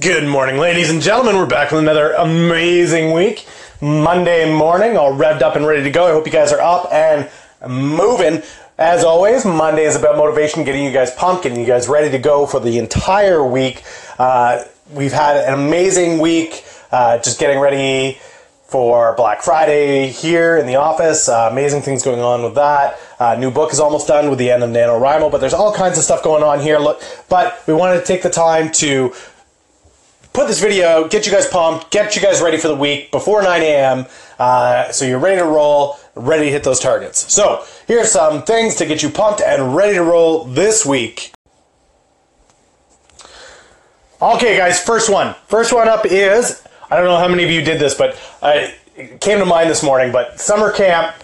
Good morning, ladies and gentlemen. We're back with another amazing week. Monday morning, all revved up and ready to go. I hope you guys are up and moving. As always, Monday is about motivation, getting you guys pumped, getting you guys ready to go for the entire week. Uh, we've had an amazing week, uh, just getting ready for Black Friday here in the office. Uh, amazing things going on with that. Uh, new book is almost done with the end of NaNoWriMo, but there's all kinds of stuff going on here. Look, but we wanted to take the time to put this video get you guys pumped, get you guys ready for the week before 9 a.m. Uh, so you're ready to roll, ready to hit those targets. So here's some things to get you pumped and ready to roll this week. Okay, guys, first one. First one up is I don't know how many of you did this, but I, came to mind this morning. But summer camp,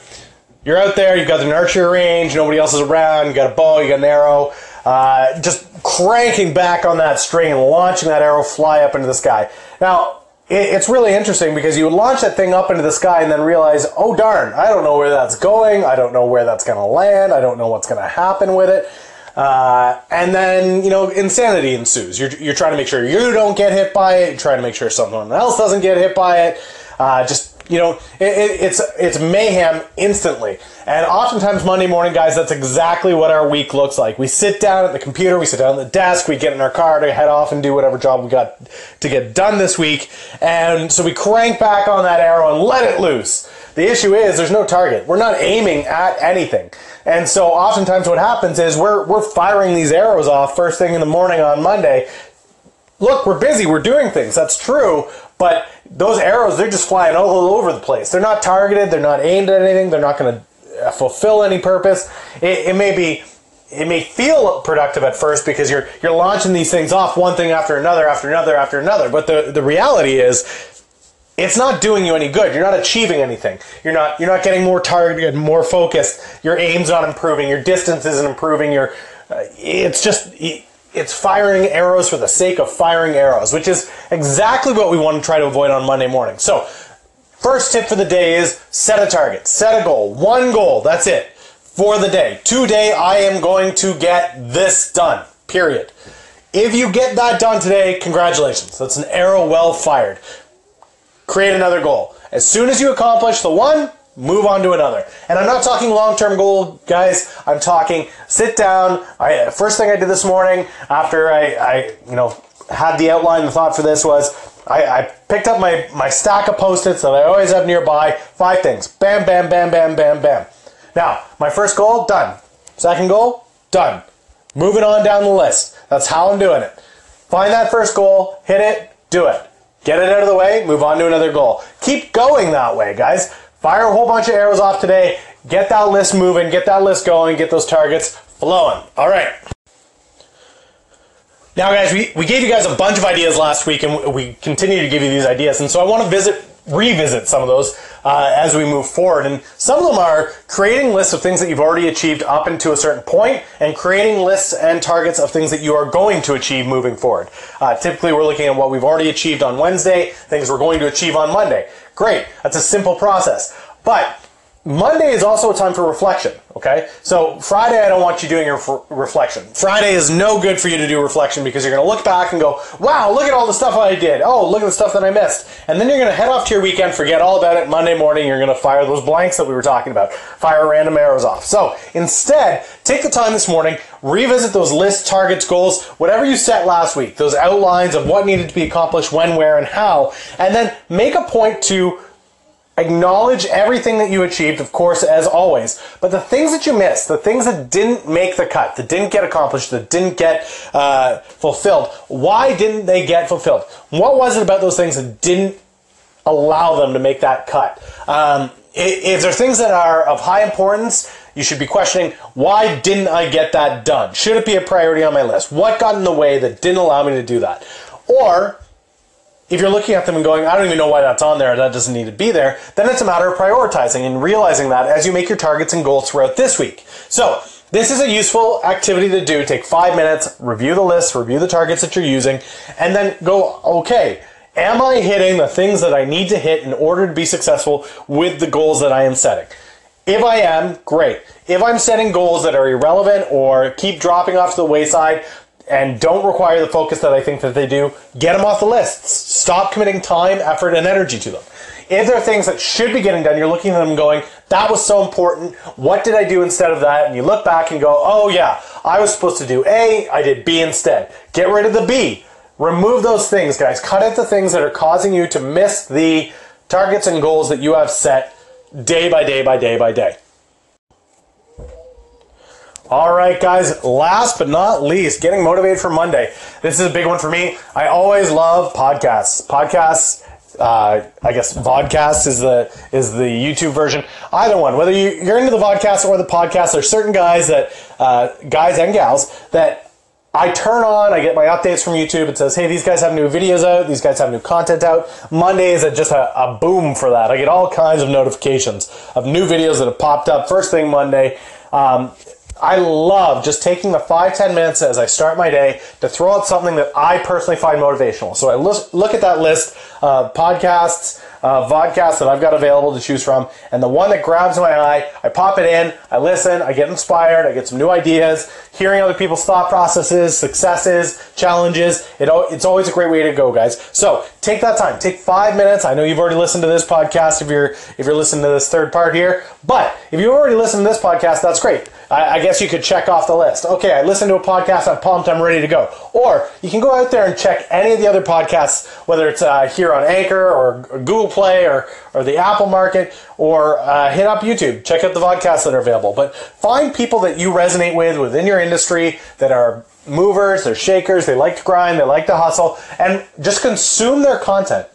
you're out there, you've got an archery range, nobody else is around, you got a bow, you got an arrow uh, just cranking back on that string and launching that arrow fly up into the sky. Now, it, it's really interesting because you would launch that thing up into the sky and then realize, oh darn, I don't know where that's going, I don't know where that's going to land, I don't know what's going to happen with it. Uh, and then, you know, insanity ensues. You're, you're trying to make sure you don't get hit by it, you're trying to make sure someone else doesn't get hit by it. Uh, just you know, it, it, it's it's mayhem instantly. And oftentimes Monday morning, guys, that's exactly what our week looks like. We sit down at the computer, we sit down at the desk, we get in our car to head off and do whatever job we got to get done this week. And so we crank back on that arrow and let it loose. The issue is there's no target. We're not aiming at anything. And so oftentimes what happens is we're we're firing these arrows off first thing in the morning on Monday. Look, we're busy, we're doing things. That's true, but those arrows, they're just flying all over the place. They're not targeted, they're not aimed at anything, they're not going to uh, fulfill any purpose. It, it, may be. It may feel productive at first because you're you're launching these things off one thing after another after another after another. But the, the reality is it's not doing you any good. You're not achieving anything. You're not you're not getting more targeted, more focused. Your aim's not improving. Your distance isn't improving. Your uh, it's just it's firing arrows for the sake of firing arrows, which is exactly what we want to try to avoid on Monday morning. So, first tip for the day is set a target, set a goal, one goal, that's it for the day. Today, I am going to get this done, period. If you get that done today, congratulations. That's an arrow well fired. Create another goal. As soon as you accomplish the one, move on to another. And I'm not talking long-term goal, guys. I'm talking sit down. I first thing I did this morning after I, I you know had the outline, the thought for this was I, I picked up my my stack of post-its that I always have nearby. Five things. Bam, bam, bam, bam, bam, bam. Now my first goal done. Second goal done. Moving on down the list. That's how I'm doing it. Find that first goal, hit it, do it. Get it out of the way, move on to another goal. Keep going that way, guys. Fire a whole bunch of arrows off today. Get that list moving, get that list going, get those targets flowing. All right. Now, guys, we, we gave you guys a bunch of ideas last week, and we continue to give you these ideas. And so I want to visit, revisit some of those uh, as we move forward. And some of them are creating lists of things that you've already achieved up into a certain point, and creating lists and targets of things that you are going to achieve moving forward. Uh, typically, we're looking at what we've already achieved on Wednesday, things we're going to achieve on Monday. Great. That's a simple process. But Monday is also a time for reflection, okay? So Friday, I don't want you doing your reflection. Friday is no good for you to do reflection because you're going to look back and go, wow, look at all the stuff I did. Oh, look at the stuff that I missed. And then you're going to head off to your weekend, forget all about it. Monday morning, you're going to fire those blanks that we were talking about, fire random arrows off. So instead, take the time this morning, revisit those lists, targets, goals, whatever you set last week, those outlines of what needed to be accomplished, when, where, and how, and then make a point to Acknowledge everything that you achieved, of course, as always. But the things that you missed, the things that didn't make the cut, that didn't get accomplished, that didn't get uh, fulfilled, why didn't they get fulfilled? What was it about those things that didn't allow them to make that cut? Um, if there are things that are of high importance, you should be questioning why didn't I get that done? Should it be a priority on my list? What got in the way that didn't allow me to do that? Or if you're looking at them and going, I don't even know why that's on there, that doesn't need to be there, then it's a matter of prioritizing and realizing that as you make your targets and goals throughout this week. So, this is a useful activity to do. Take five minutes, review the list, review the targets that you're using, and then go, okay, am I hitting the things that I need to hit in order to be successful with the goals that I am setting? If I am, great. If I'm setting goals that are irrelevant or keep dropping off to the wayside, and don't require the focus that I think that they do, get them off the lists. Stop committing time, effort, and energy to them. If there are things that should be getting done, you're looking at them going, that was so important. What did I do instead of that? And you look back and go, oh yeah, I was supposed to do A, I did B instead. Get rid of the B. Remove those things, guys. Cut out the things that are causing you to miss the targets and goals that you have set day by day by day by day. All right, guys, last but not least, getting motivated for Monday. This is a big one for me. I always love podcasts. Podcasts, uh, I guess vodcast is the is the YouTube version. Either one, whether you, you're into the vodcast or the podcast, there's certain guys that uh, guys and gals that I turn on, I get my updates from YouTube. It says, hey, these guys have new videos out. These guys have new content out. Monday is just a, a, boom for that. I get all kinds of notifications of new videos that have popped up first thing Monday. Um, I love just taking the five ten minutes as I start my day to throw out something that I personally find motivational. So I look, look at that list of podcasts, uh, vodcasts that I've got available to choose from, and the one that grabs my eye, I pop it in, I listen, I get inspired, I get some new ideas, hearing other people's thought processes, successes, challenges. It, it's always a great way to go, guys. So take that time, take five minutes. I know you've already listened to this podcast if you're if you're listening to this third part here, but if you already listened to this podcast, that's great. I, I guess you could check off the list. Okay, I listened to a podcast, I'm pumped, I'm ready to go. Or you can go out there and check any of the other podcasts, whether it's uh, here on Anchor or Google Play or, or the Apple Market, or uh, hit up YouTube. Check out the podcasts that are available. But find people that you resonate with within your industry that are movers, they're shakers, they like to grind, they like to hustle, and just consume their content.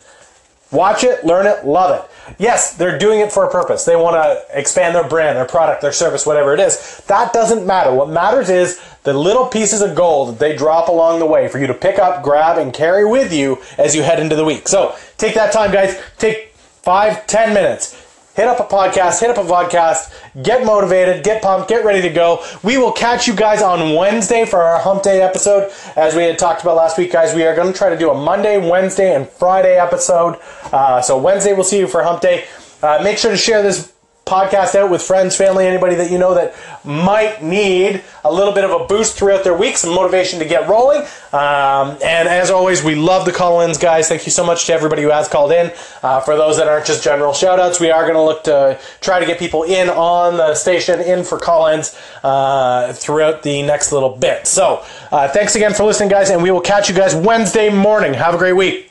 Watch it, learn it, love it. Yes, they're doing it for a purpose. They want to expand their brand, their product, their service, whatever it is. That doesn't matter. What matters is the little pieces of gold that they drop along the way for you to pick up, grab, and carry with you as you head into the week. So take that time, guys. Take five, ten minutes hit up a podcast, hit up a vodcast, get motivated, get pumped, get ready to go. We will catch you guys on Wednesday for our hump day episode. As we had talked about last week, guys, we are going to try to do a Monday, Wednesday, and Friday episode. Uh, so Wednesday, we'll see you for hump day. Uh, make sure to share this podcast out with friends, family, anybody that you know that might need a little bit of a boost throughout their week, some motivation to get rolling. Um, and as always, we love the call ins, guys. Thank you so much to everybody who has called in. Uh, for those that aren't just general shout outs, we are going to look to try to get people in on the station, in for call ins uh, throughout the next little bit. So uh, thanks again for listening, guys, and we will catch you guys Wednesday morning. Have a great week.